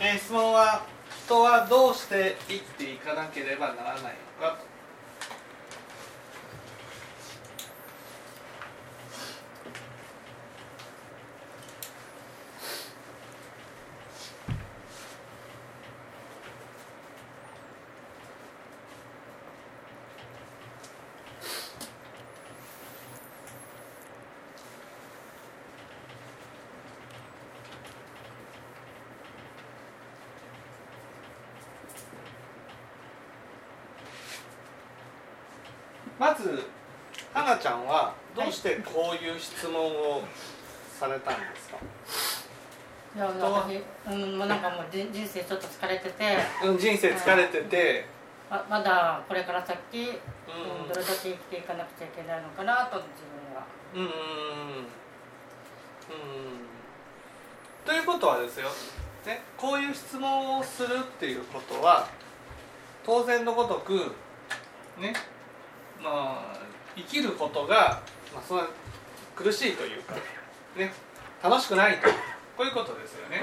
えー質問は人はどうして生きていかなければならないのかまず花ちゃんはどうしてこういう質問をされたんですか、いや私うんもうなんかもう人人生ちょっと疲れてて。うん人生疲れてて、ままだこれから先、うん。うんどれだけ生きていかなくちゃいけないのかなと自分は。うんうんうん。ということはですよ、ね、こういう質問をするっていうことは当然のごとくねまあ生きることが、まあ、そんな苦しいというかね楽しくないとこういうことですよね。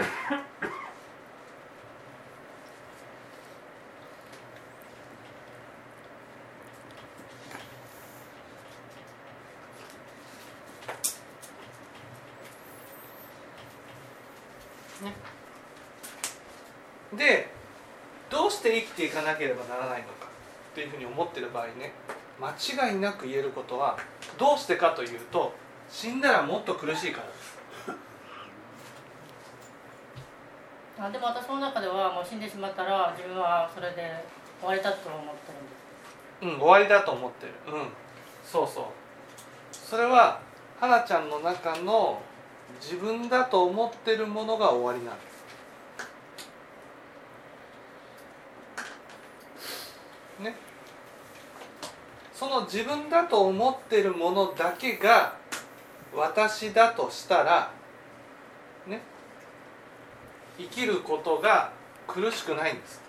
でどうして生きていかなければならないのかっていうふうに思ってる場合ね間違いなく言えることはどうしてかというと死んだらもっと苦しいからです。あでも私の中ではもう死んでしまったら自分はそれで終わりだと思ってるんです。うん終わりだと思ってる。うん。そうそう。それは花ちゃんの中の自分だと思ってるものが終わりなんですその自分だと思ってるものだけが私だとしたらね生きることが苦しくないんです。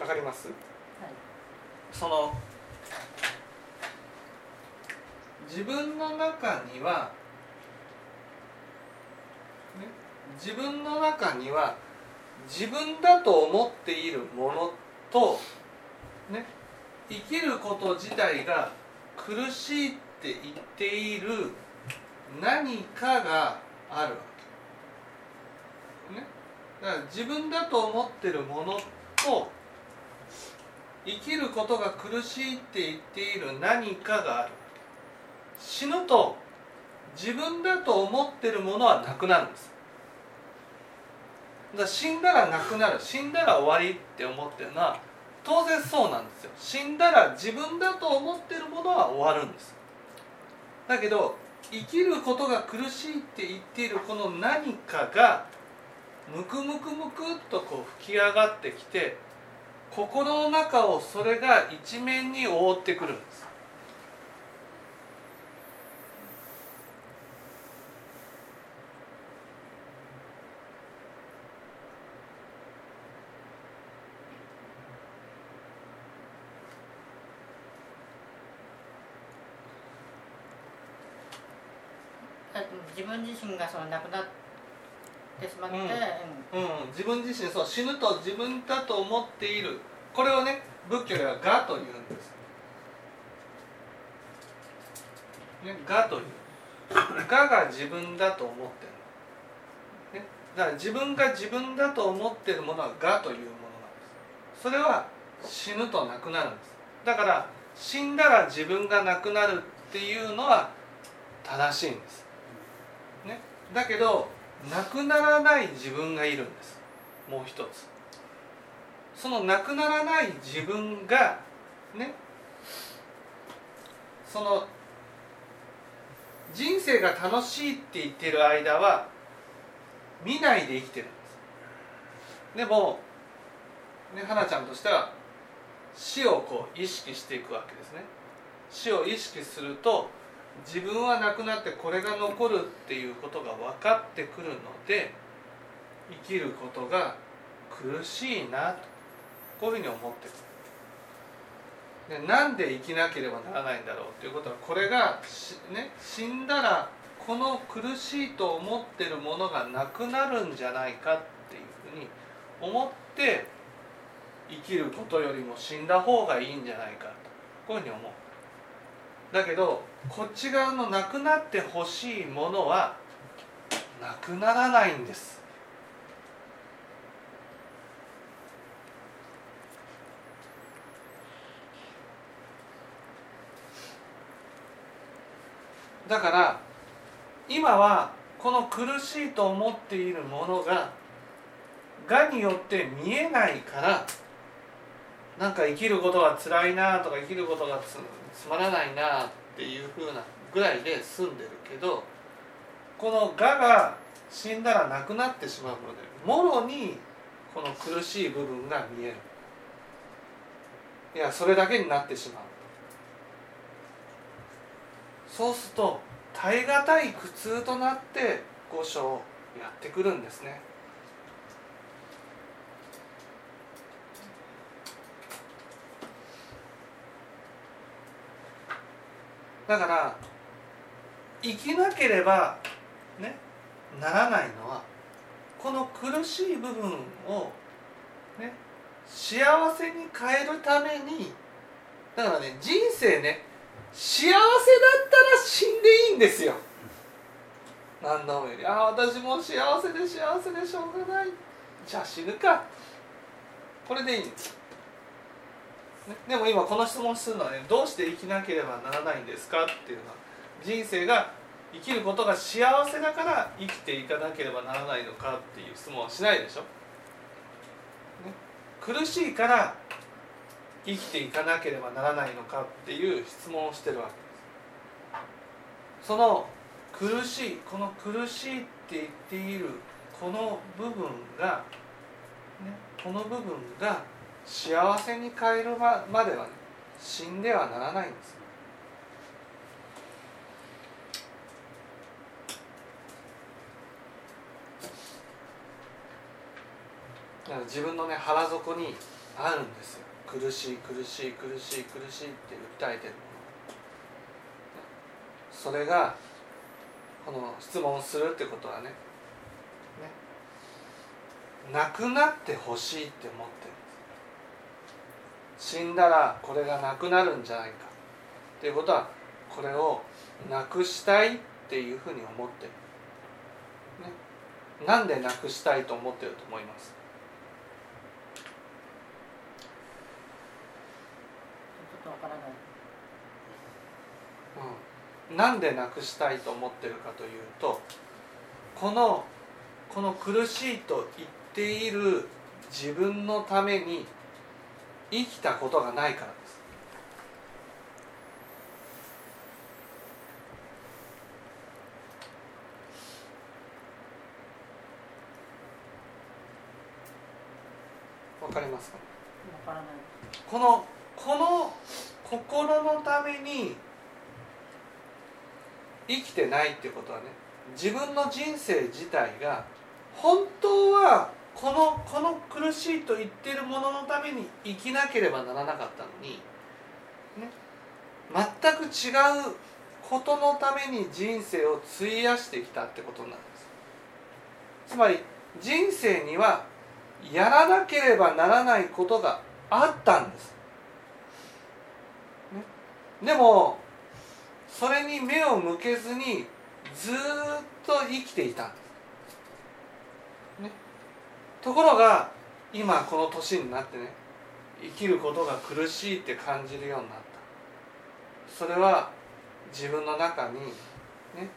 わかります？はい。その自分の中には、ね、自分の中には自分だと思っているものと、ね、生きること自体が苦しいって言っている何かがあるわけ。ね、だから自分だと思ってるものと生きることが苦しいって言っている何かがある。死ぬと自分だと思ってるものはなくなるんです。だ死んだらなくなる死んだら終わりって思ってるのは当然そうなんですよ。死んだら自分だと思ってるものは終わるんです。だけど生きることが苦しいって言っているこの何かがムクムクムクっとこう吹き上がってきて心の中をそれが一面に覆ってくるんです。自分自身がその亡くなってしまって、うん。うん、自分自身そう死ぬと自分だと思っている。これをね仏教では「我」というんです。ね、我という。我が自分だと思ってる、ね、だから自分が自分だと思っているものは我というものなんです。それは死ぬとなくなるんです。だから死んだら自分がなくなるっていうのは正しいんです、だけどなくならない自分がいるんです。もう一つ。そのなくならない自分がねその人生が楽しいって言ってる間は見ないで生きてるんです。でもね花ちゃんとしては死をこう意識していくわけですね。死を意識すると自分はなくなってこれが残るっていうことが分かってくるので生きることが苦しいなとこういうふうに思ってくる。でなんで生きなければならないんだろうっていうことはこれが、ね、死んだらこの苦しいと思ってるものがなくなるんじゃないかっていうふうに思って生きることよりも死んだ方がいいんじゃないかとこういうふうに思う。だけどこっち側のなくなってほしいものはなくならないんです。だから今はこの苦しいと思っているものががによって見えないからなんか生きることが辛いなとか生きることがつつまらないなってていうふうなぐらいで済んでるけどこの「が」が死んだらなくなってしまうのでもろにこの苦しい部分が見える。いやそれだけになってしまう。そうすると耐え難い苦痛となって五章やってくるんですね。だから生きなければねならないのはこの苦しい部分をね幸せに変えるためにだからね人生ね幸せだったら死んでいいんですよ。何度もよりああ私も幸せで幸せでしょうがない。じゃあ死ぬか。これでいいんです、でも今この質問するのはねどうして生きなければならないんですかっていうのは人生が生きることが幸せだから生きていかなければならないのかっていう質問はしないでしょ、ね、苦しいから生きていかなければならないのかっていう質問をしてるわけです。その苦しいこの苦しいって言っているこの部分が、ね、この部分が幸せに変えるまではね死んではならないんですだから自分のね腹底にあるんですよ。苦しい苦しい苦しい苦しいって訴えてるもの。それがこの質問するってことはねね。なくなってほしいって思ってる。死んだらこれがなくなるんじゃないか。っていうことはこれをなくしたいっていうふうに思ってる、ね、なんでなくしたいと思ってると思います？ちょっとわからない。うん、なんでなくしたいと思ってるかというとこのこの苦しいと言っている自分のために生きたことがないからです。わかりますか？わからない。このこの心のために生きてないっていうことはね自分の人生自体が本当はこのこの苦しいと言ってるもののために生きなければならなかったのに、ね、全く違うことのために人生を費やしてきたってことなんです。つまり人生にはやらなければならないことがあったんです、ね、でもそれに目を向けずにずっと生きていたんです。ところが今この年になってね生きることが苦しいって感じるようになった。それは自分の中にね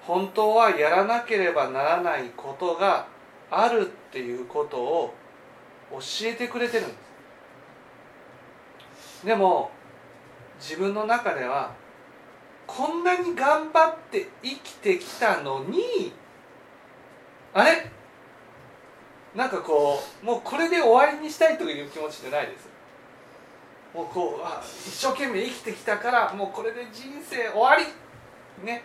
本当はやらなければならないことがあるっていうことを教えてくれてるんです。でも自分の中ではこんなに頑張って生きてきたのにあれ？なんかこうもうこれで終わりにしたいという気持ちじゃないです。もうこうあ一生懸命生きてきたからもうこれで人生終わり。ね。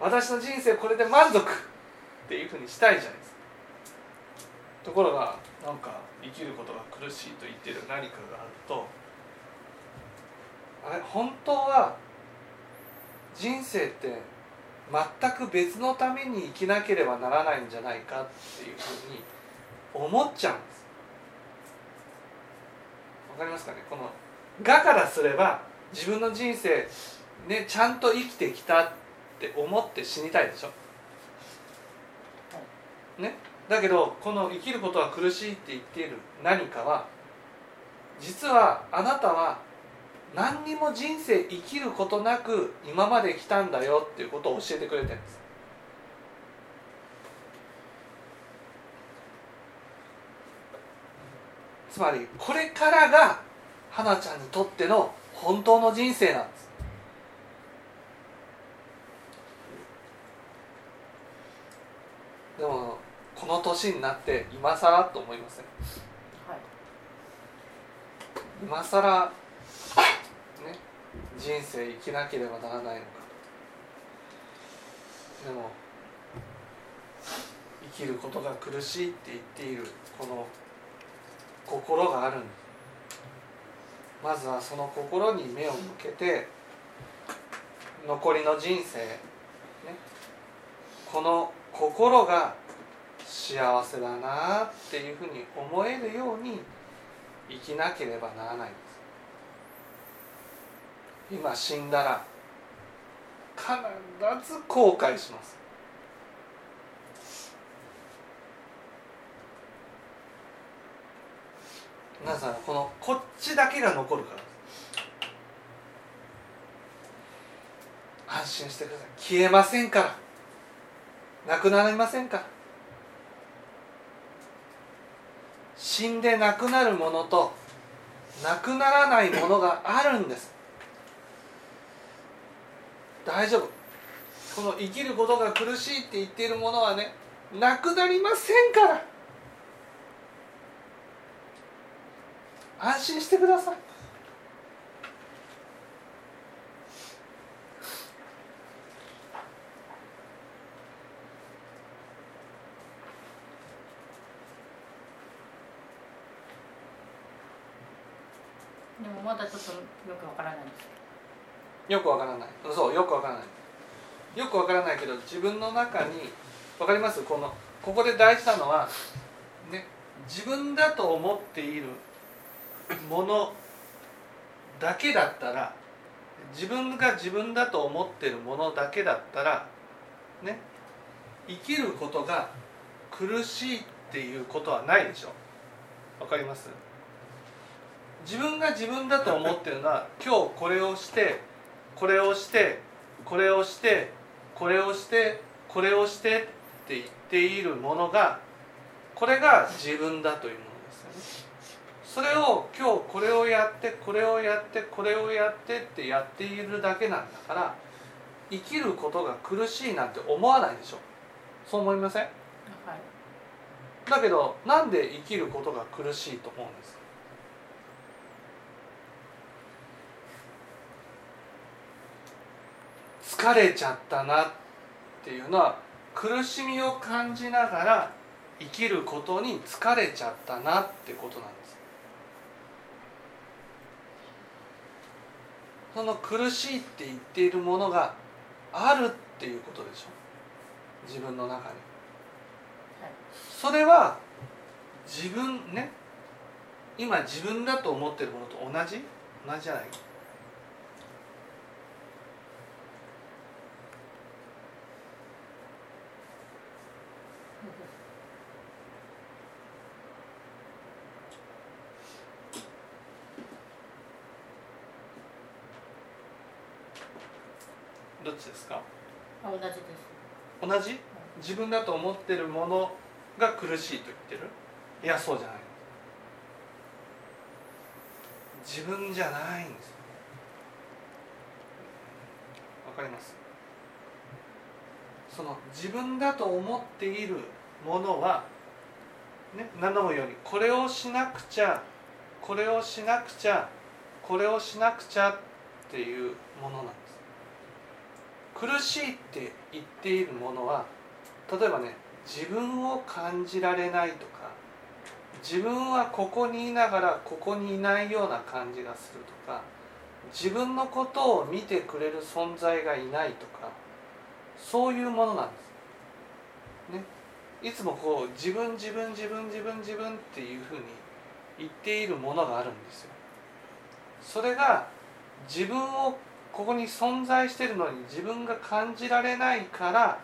私の人生これで満足っていうふうにしたいじゃないですか。ところがなんか生きることが苦しいと言ってる何かがあるとあれ本当は人生って全く別のために生きなければならないんじゃないかっていうふうに思っちゃうんです。わかりますかね？この「が」からすれば自分の人生ねちゃんと生きてきたって思って死にたいでしょ？ね？だけどこの生きることは苦しいって言っている何かは実はあなたは何にも人生生きることなく今まで来たんだよっていうことを教えてくれてるんですつまりこれからが花ちゃんにとっての本当の人生なんです。でもこの年になって今更と思いません？はい。今更ね人生生きなければならないのか。でも生きることが苦しいって言っているこの心があるんですまずはその心に目を向けて残りの人生、ね、この心が幸せだなっていうふうに思えるように生きなければならないんです。今死んだら必ず後悔します。皆さんこのこっちだけが残るから。安心してください。消えませんから。なくなりませんから。死んでなくなるものとなくならないものがあるんです。大丈夫。この生きることが苦しいって言っているものはねなくなりませんから。安心してください。でもまだちょっとよくわからないんです。よくわからない。そうよくわからない。よくわからないけど自分の中にわかります？このここで大事なのはね自分だと思っているものだけだったら自分が自分だと思ってるものだけだったらね生きることが苦しいっていうことはないでしょ。わかります？自分が自分だと思ってるのは今日これをしてこれをしてこれをしてこれをしてこれをしてって言っているものがこれが自分だというもの。それを今日これをやってこれをやってこれをやってってやっているだけなんだから生きることが苦しいなんて思わないでしょ。そう思いません？はい。だけどなんで生きることが苦しいと思うんですか？疲れちゃったなっていうのは苦しみを感じながら生きることに疲れちゃったなってことなんですその苦しいって言っているものがあるっていうことでしょ自分の中にはい。それは自分ね。今自分だと思ってるものと同じ？同じじゃない？どっちですかあ同じです。同じ？自分だと思ってるものが苦しいと言ってる？いやそうじゃない。自分じゃないんですわかります？その自分だと思っているものはね何度も言うようにこれをしなくちゃこれをしなくちゃこれをしなくちゃっていうものなんです。苦しいって言っているものは例えばね自分を感じられないとか自分はここにいながらここにいないような感じがするとか自分のことを見てくれる存在がいないとかそういうものなんです。ね、いつもこう自分自分自分自分自分っていうふうに言っているものがあるんですよ。それが自分をここに存在してるのに自分が感じられないから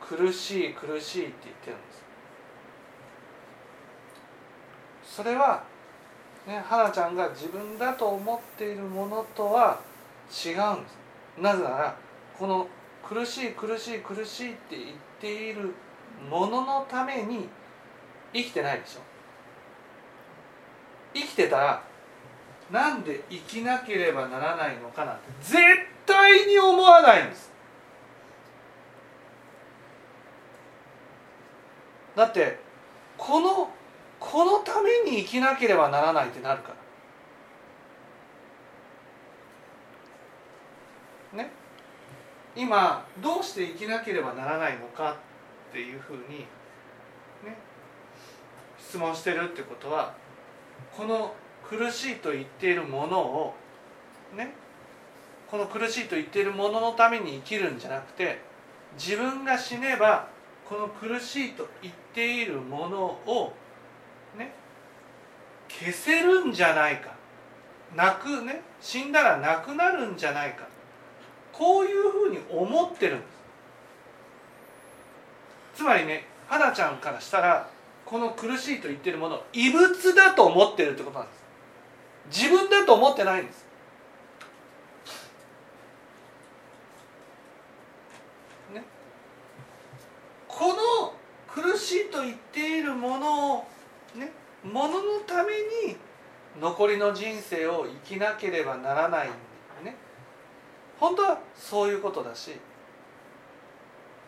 苦しい苦しいって言ってるんです。それはね花ちゃんが自分だと思っているものとは違うんです。なぜならこの苦しい苦しい苦しいって言っているもののために生きてないでしょ。生きてたらなんで生きなければならないのかなんて絶対に思わないんです。だってこのこのために生きなければならないってなるから。ね。今どうして生きなければならないのかっていうふうにね質問してるってことはこの苦しいと言っているものをねこの苦しいと言っているもののために生きるんじゃなくて自分が死ねばこの苦しいと言っているものをね消せるんじゃないか。なくね死んだらなくなるんじゃないか。こういうふうに思ってるんです。つまりね花ちゃんからしたらこの苦しいと言っているもの異物だと思ってるってことなんです。自分だと思ってないんです。ね。この苦しいと言っているものをねもののために残りの人生を生きなければならないね。本当はそういうことだし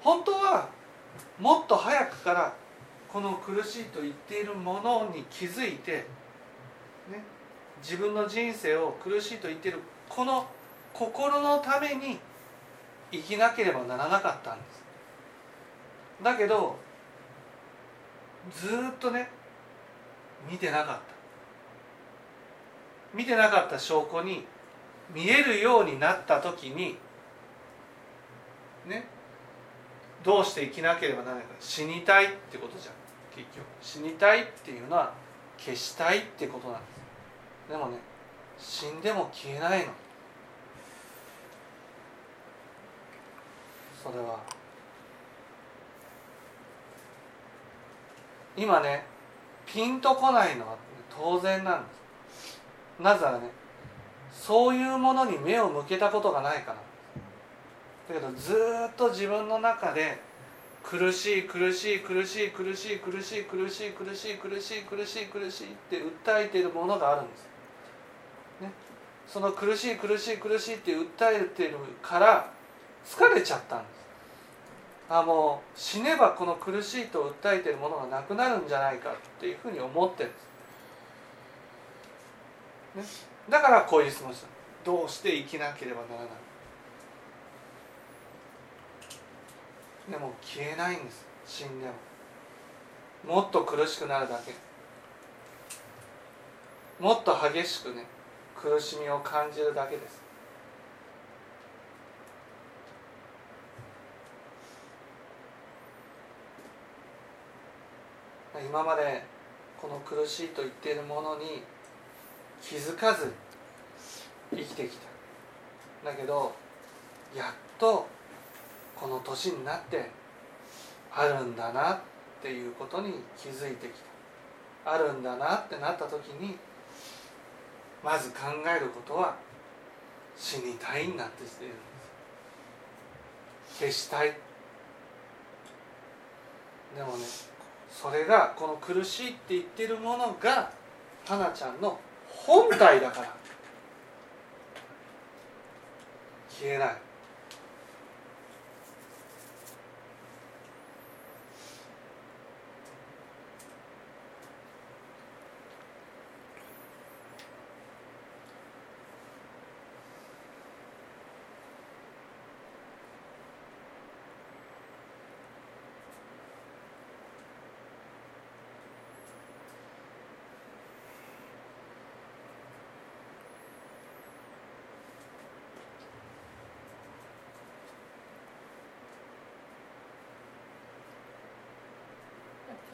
本当はもっと早くからこの苦しいと言っているものに気づいて、自分の人生を苦しいと言っているこの心のために生きなければならなかったんです。だけどずっとね見てなかった。見てなかった証拠に見えるようになった時にねどうして生きなければならないか。死にたいってことじゃん結局。死にたいっていうのは消したいってことなんです。でもね死んでも消えないの。それは。今ねピンとこないのは当然なんです。なぜならねそういうものに目を向けたことがないから。だけどずっと自分の中で苦しい苦しい苦しい苦しい苦しい苦しい苦しい苦しい苦しい苦しいって訴えているものがあるんです、ね、その苦しい苦しい苦しいって訴えてるから疲れちゃったんです。あもう死ねばこの苦しいと訴えてるものがなくなるんじゃないかっていうふうに思ってるんです、ね、だからこういう質問した。どうして生きなければならない。でも消えないんです。死んでも。もっと苦しくなるだけ。もっと激しくね。苦しみを感じるだけです。今までこの苦しいと言っているものに気づかず生きてきた。だけどやっとこの年になってあるんだなっていうことに気づいてきた。あるんだなってなった時にまず考えることは死にたいになってきているんです。消したい。でもねそれがこの苦しいって言ってるものが花ちゃんの本体だから。消えない。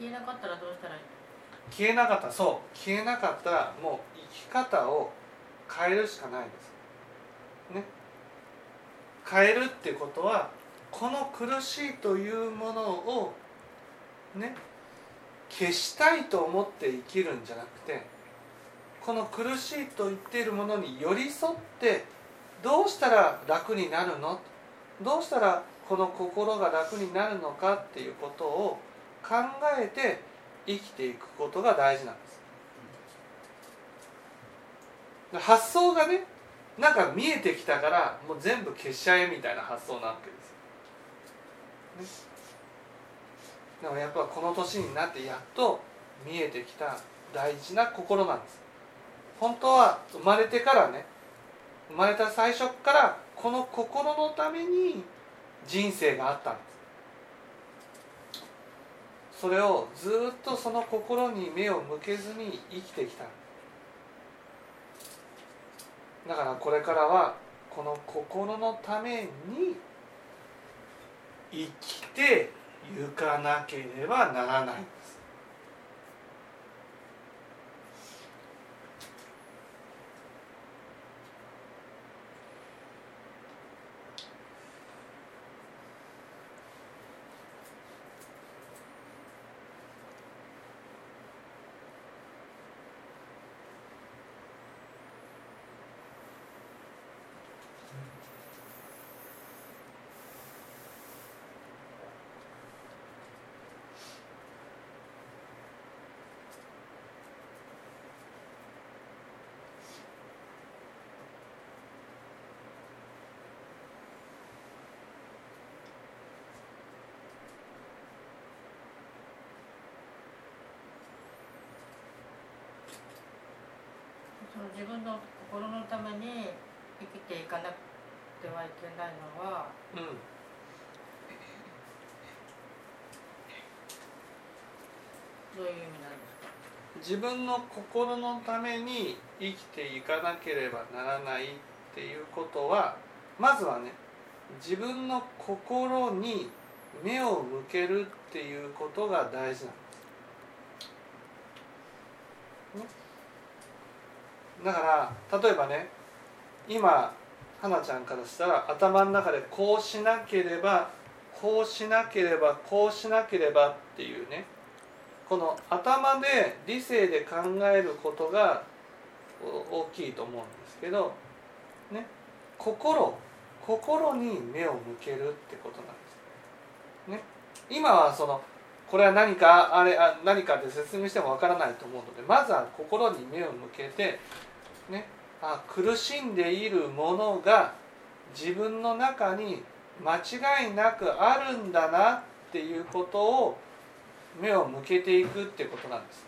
消えなかったらどうしたらいい消えなかった。そう。消えなかった。らもう生き方を変えるしかないです。ね。変えるっていうことはこの苦しいというものをね消したいと思って生きるんじゃなくてこの苦しいと言っているものに寄り添ってどうしたら楽になるの？どうしたらこの心が楽になるのかっていうことを考えて生きていくことが大事なんです。発想がねなんか見えてきたからもう全部消しちゃえみたいな発想なわけです、ね、でもやっぱこの年になってやっと見えてきた大事な心なんです。本当は生まれてからね生まれた最初からこの心のために人生があったんです。それをずっとその心に目を向けずに生きてきた。だからこれからはこの心のために生きてゆかなければならない。その自分の心のために生きていかなくてはいけないのはうん。どういう意味なんですか？自分の心のために生きていかなければならないっていうことはまずはね自分の心に目を向けるっていうことが大事なんです。ねだから例えばね今花ちゃんからしたら頭の中でこうしなければこうしなければこうしなければっていうねこの頭で理性で考えることが大きいと思うんですけど、ね、心心に目を向けるってことなんです。ね、今はそのこれは何かあれあ何かって説明してもわからないと思うのでまずは心に目を向けて、ね、あ苦しんでいるものが自分の中に間違いなくあるんだなっていうことを目を向けていくってことなんです。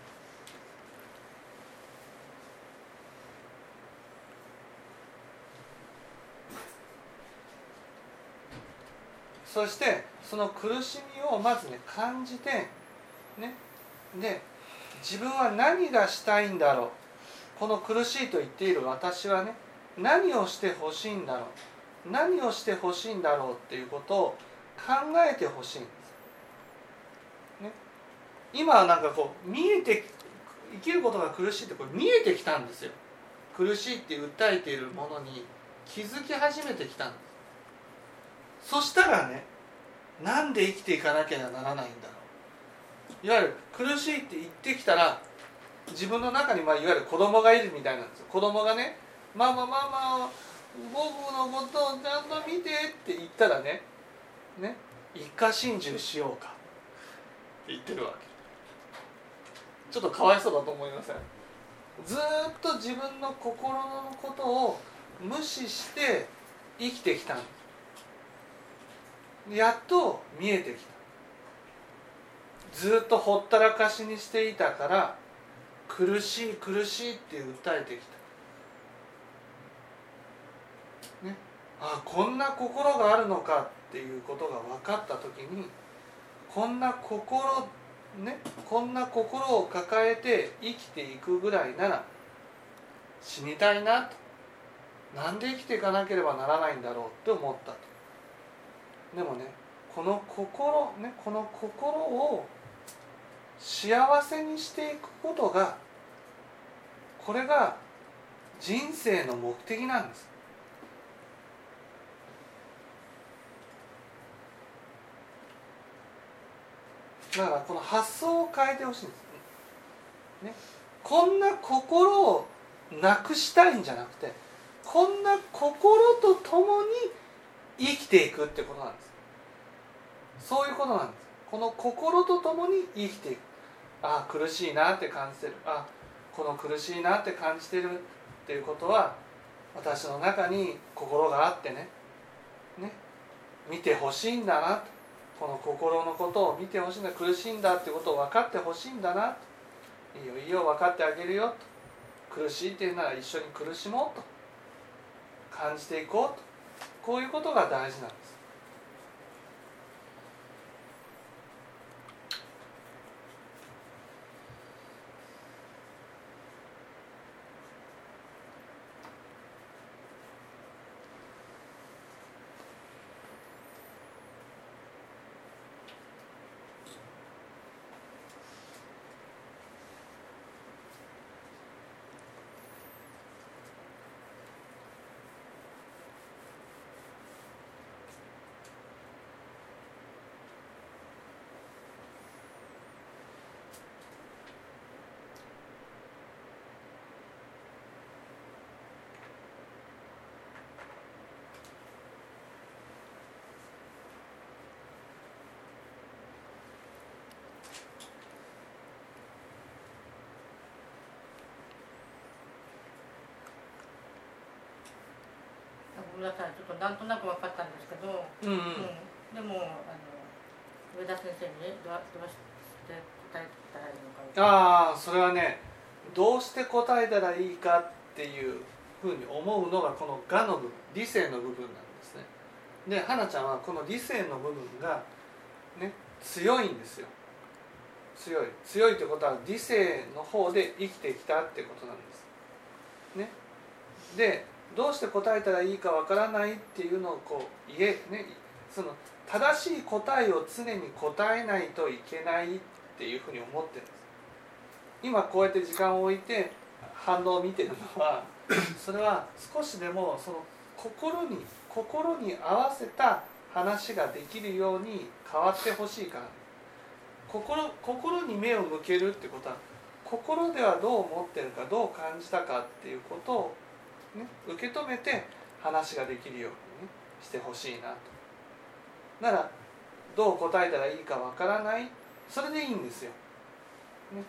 そしてその苦しみをまずね感じてね。で自分は何がしたいんだろう。この苦しいと言っている私はね何をしてほしいんだろう？何をしてほしいんだろうっていうことを考えてほしいんです。ね、今はなんかこう見えて生きることが苦しいってこれ見えてきたんですよ。苦しいって訴えているものに気づき始めてきたんです。そしたらねなんで生きていかなきゃならないんだろういわゆる苦しいって言ってきたら自分の中にまあいわゆる子供がいるみたいなんですよ。子供がね「ママママ僕のことをちゃんと見て」って言ったらねね一家心中しようかって言ってるわけ。ちょっとかわいそうだと思いません？ずっと自分の心のことを無視して生きてきたやっと見えてきた。ずっとほったらかしにしていたから苦しい苦しいって訴えてきた、ね、あこんな心があるのかっていうことが分かった時にこんな心ねこんな心を抱えて生きていくぐらいなら死にたいなと。なんで生きていかなければならないんだろうって思ったと。でもねこの心ねこの心を幸せにしていくことがこれが人生の目的なんです。だからこの発想を変えてほしいんです、ね、こんな心をなくしたいんじゃなくてこんな心とともに生きていくってことなんです。そういうことなんです。この心とともに生きていく。ああ苦しいなって感じてる。あこの苦しいなって感じてるっていうことは私の中に心があってね。ね。見てほしいんだな。この心のことを見てほしいんだ。苦しいんだってことを分かってほしいんだな。いいよいいよ分かってあげるよ。と苦しいっていうなら一緒に苦しもうと。感じていこうと。こういうことが大事なんです。ごめんなさい。ちょっとなんとなく分かったんですけど、うんうん、うん、でもあの上田先生にどうどうして答えたらいいのかああそれはねどうして答えたらいいかっていうふうに思うのがこの「我」の部分理性の部分なんですね。で花ちゃんはこの理性の部分がね強いんですよ。強い。強いってことは理性の方で生きてきたってことなんです。ね。でどうして答えたらいいかわからないっていうのをこう言えねその正しい答えを常に答えないといけないっていうふうに思ってるんです。今こうやって時間を置いて反応を見てるのは それは少しでもその心に心に合わせた話ができるように変わってほしいから。心心に目を向けるってことは心ではどう思ってるかどう感じたかっていうことをね、受け止めて話ができるように、ね、してほしいなと。ならどう答えたらいいかわからない。それでいいんですよ、ね、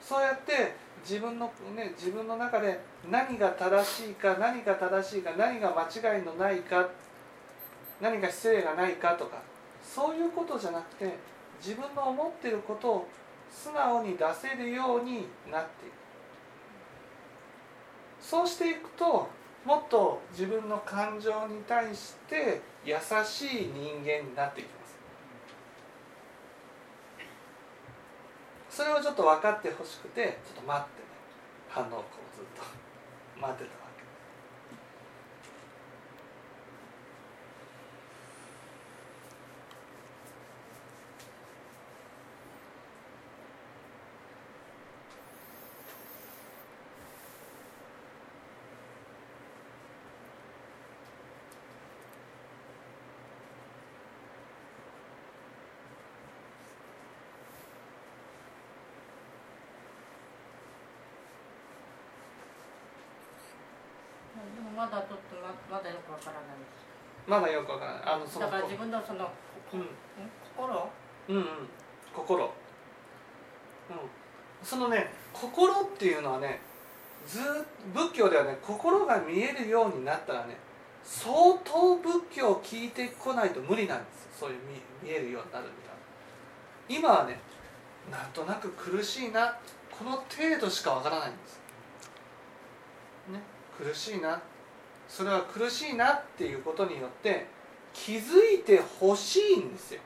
そうやって自分の、ね、自分の中で何が正しいか何が正しいか何が間違いのないか何か失礼がないかとかそういうことじゃなくて自分の思ってることを素直に出せるようになっていく。そうしていくともっと自分の感情に対して優しい人間になっていきます。それをちょっと分かってほしくてちょっと待ってね。反応をこうずっと待ってたでもまだちょっとままだよくわからないです。まだよくわからない。あのそのだから自分のその、うんん心？うんうん。心。うん。そのね心っていうのはねず仏教ではね心が見えるようになったらね相当仏教を聞いてこないと無理なんです。そういう見見えるようになるみたいな今はねなんとなく苦しいな。この程度しかわからないんです。ね。苦しいなそれは苦しいなっていうことによって気づいてほしいんですよ。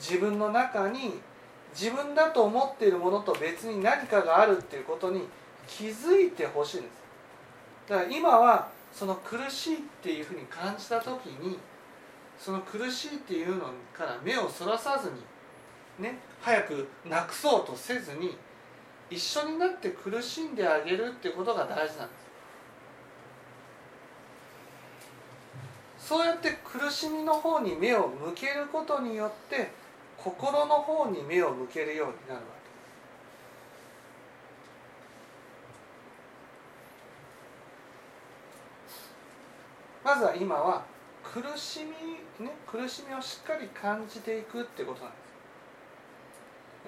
自分の中に自分だと思っているものと別に何かがあるっていうことに気づいてほしいんです。だから今はその苦しいっていうふうに感じた時にその苦しいっていうのから目をそらさずにね早くなくそうとせずに一緒になって苦しんであげるっていうことが大事なんです。そうやって苦しみの方に目を向けることによって心の方に目を向けるようになるわけ。まずは今は苦しみね苦しみをしっかり感じていくってことなんで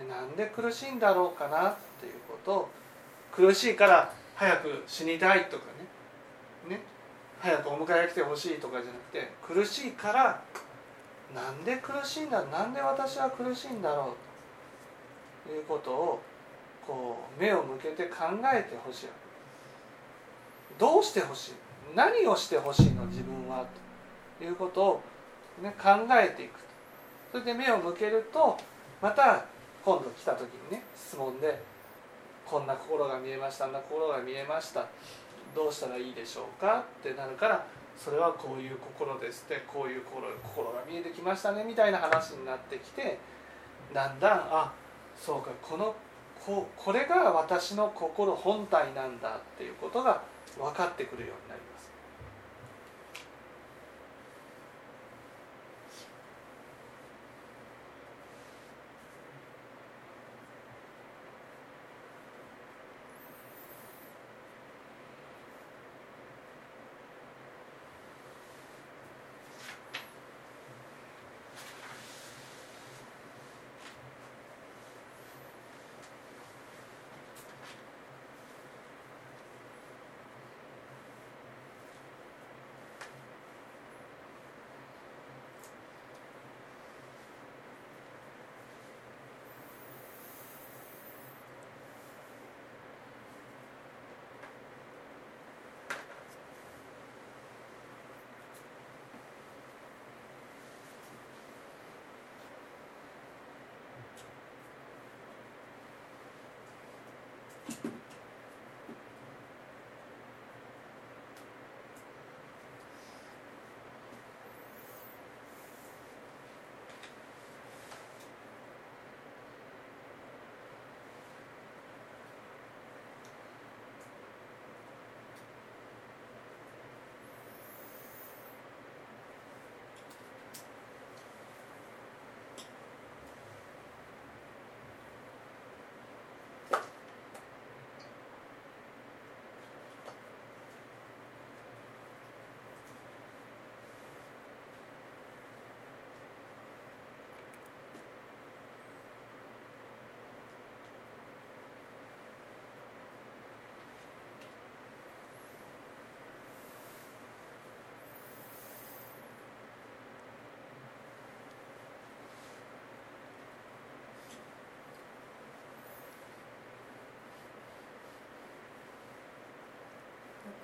す。なんで苦しいんだろうかなっていうことを苦しいから早く死にたいとかね。ね。早くお迎え来てほしいとかじゃなくて苦しいからなんで苦しいんだなんで私は苦しいんだろうということをこう目を向けて考えてほしいどうしてほしい？何をしてほしいの自分は？ということを、ね、考えていくそれで目を向けるとまた今度来た時にね質問で「こんな心が見えましたあんな心が見えました。どうしたらいいでしょうか?」ってなるからそれはこういう心ですってこういう心心が見えてきましたねみたいな話になってきてだんだんあそうかこのここれが私の心本体なんだっていうことが分かってくるようになります。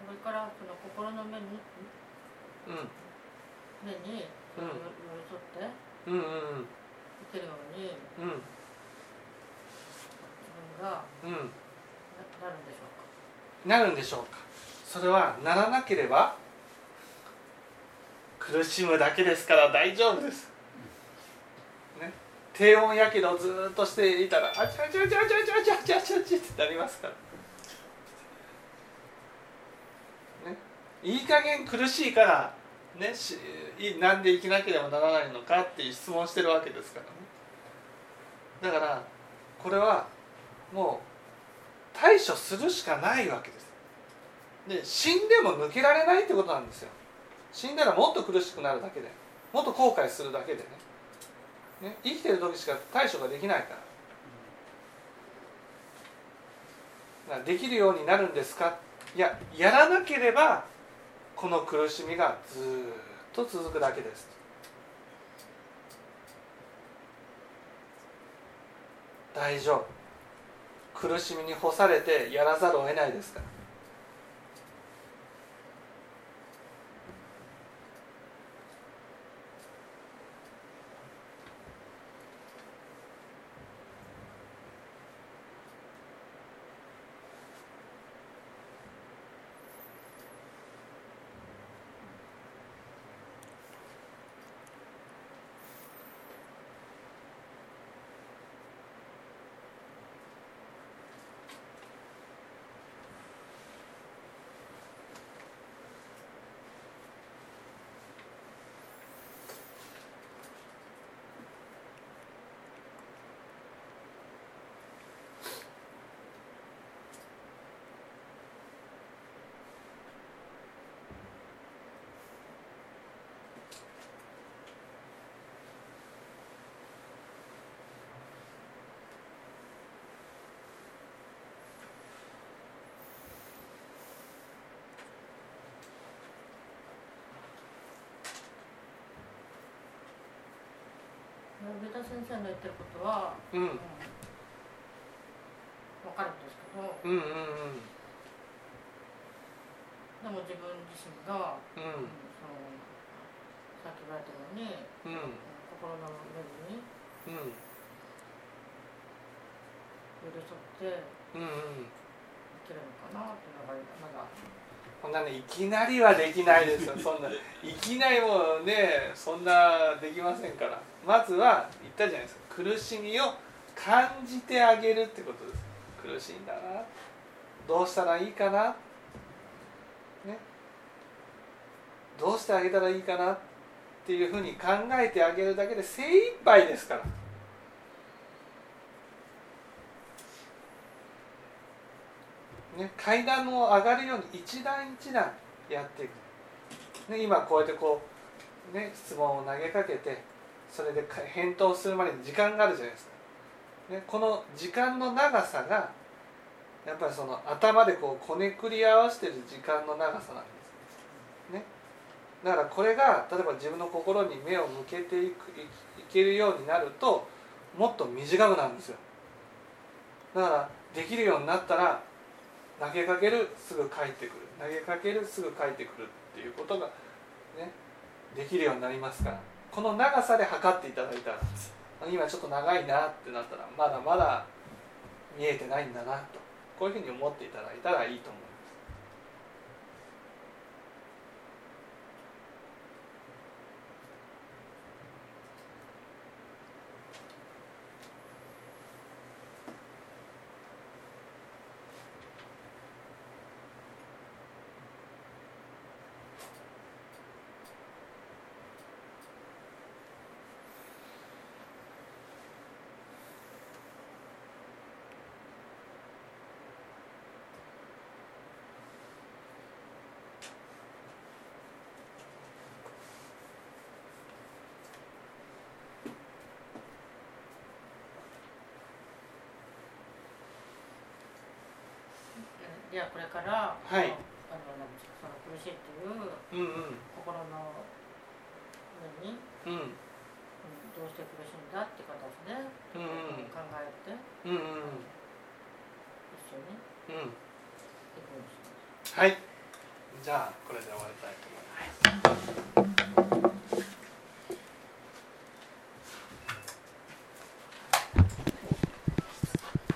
これからその心の目にうん。目にうん。寄り添ってうんうんいけるようにうん。自分がうん。うんななるんでしょうか？なるんでしょうか？それはならなければ苦しむだけですから大丈夫です、ね、低温やけどをずーっとしていたらあちゃあちゃあちゃあちゃあちゃあちゃあちゃちゃってなりますからねいい加減苦しいからねしなんで生きなければならないのかっていう質問してるわけですからね。だからこれはもう対処するしかないわけです。で死んでも抜けられないってことなんですよ。死んだらもっと苦しくなるだけでもっと後悔するだけでね。ね生きてる時しか対処ができないからできるようになるんですか？いややらなければこの苦しみがずっと続くだけです。大丈夫。苦しみに干されてやらざるを得ないですから。上田先生の言ってることは、うん。うん、分かるんですけどうんうんでも自分自身が、うん。うんそのさっき言われたように、うんうん。心の目にうん。寄り添ってうんうん。生きるのかなっていうのがまだこんなねいきなりはできないですよ。そんないきなりもうねそんなできませんから。まずは言ったじゃないですか。苦しみを感じてあげるってことです。苦しいんだな。どうしたらいいかな。ね。どうしてあげたらいいかなっていうふうに考えてあげるだけで精一杯ですから。ね、階段を上がるように一段一段やっていく、ね、今こうやってこう、ね、質問を投げかけてそれで返答するまでに時間があるじゃないですか、ね、この時間の長さがやっぱりその頭でこうこねくり合わせてる時間の長さなんです、ね、だからこれが例えば自分の心に目を向けていくいいけるようになるともっと短くなるんですよ。だからできるようになったら投げかけるすぐ帰ってくる。投げかけるすぐ帰ってくるっていうことがねできるようになりますから。この長さで測っていただいたら今ちょっと長いなってなったらまだまだ見えてないんだなとこういうふうに思っていただいたらいいと思いますじゃあこれから、はい。あのその苦しいっていううん心の上に、うん。どうして苦しいんだって形で、うんうん。考えて。うんうん。一緒にうん。はい。じゃあ